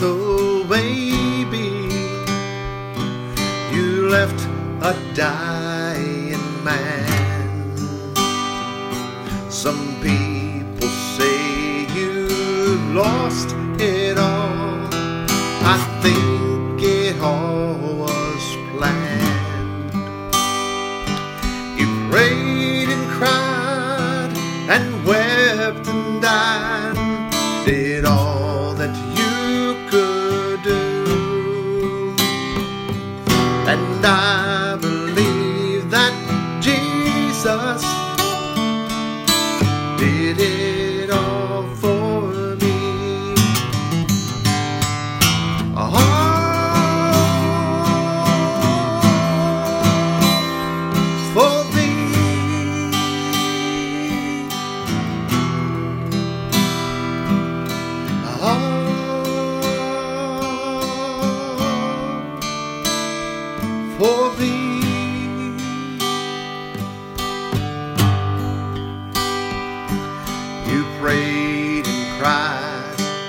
little baby. You left a dying man. Some people say you lost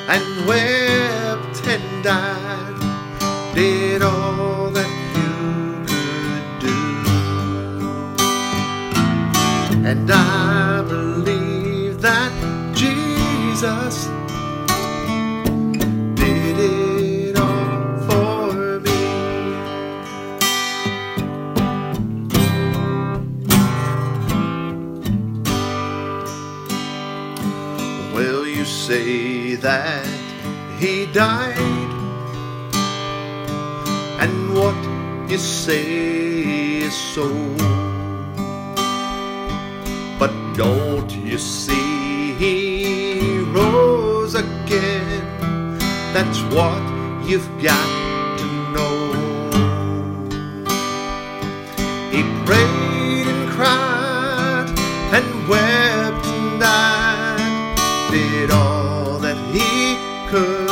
and wept and died, did all that you could do. And I believe that Jesus say that he died, and what you say is so. But don't you see he rose again? That's what you've got could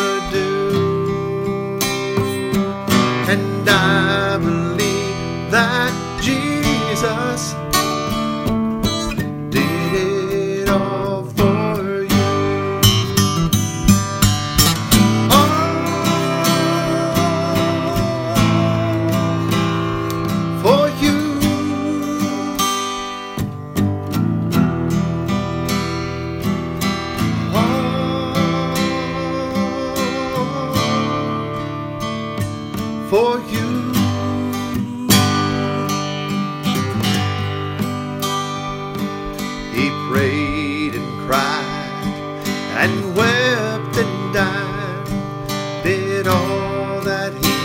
did all that he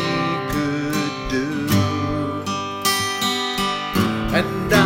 could do. And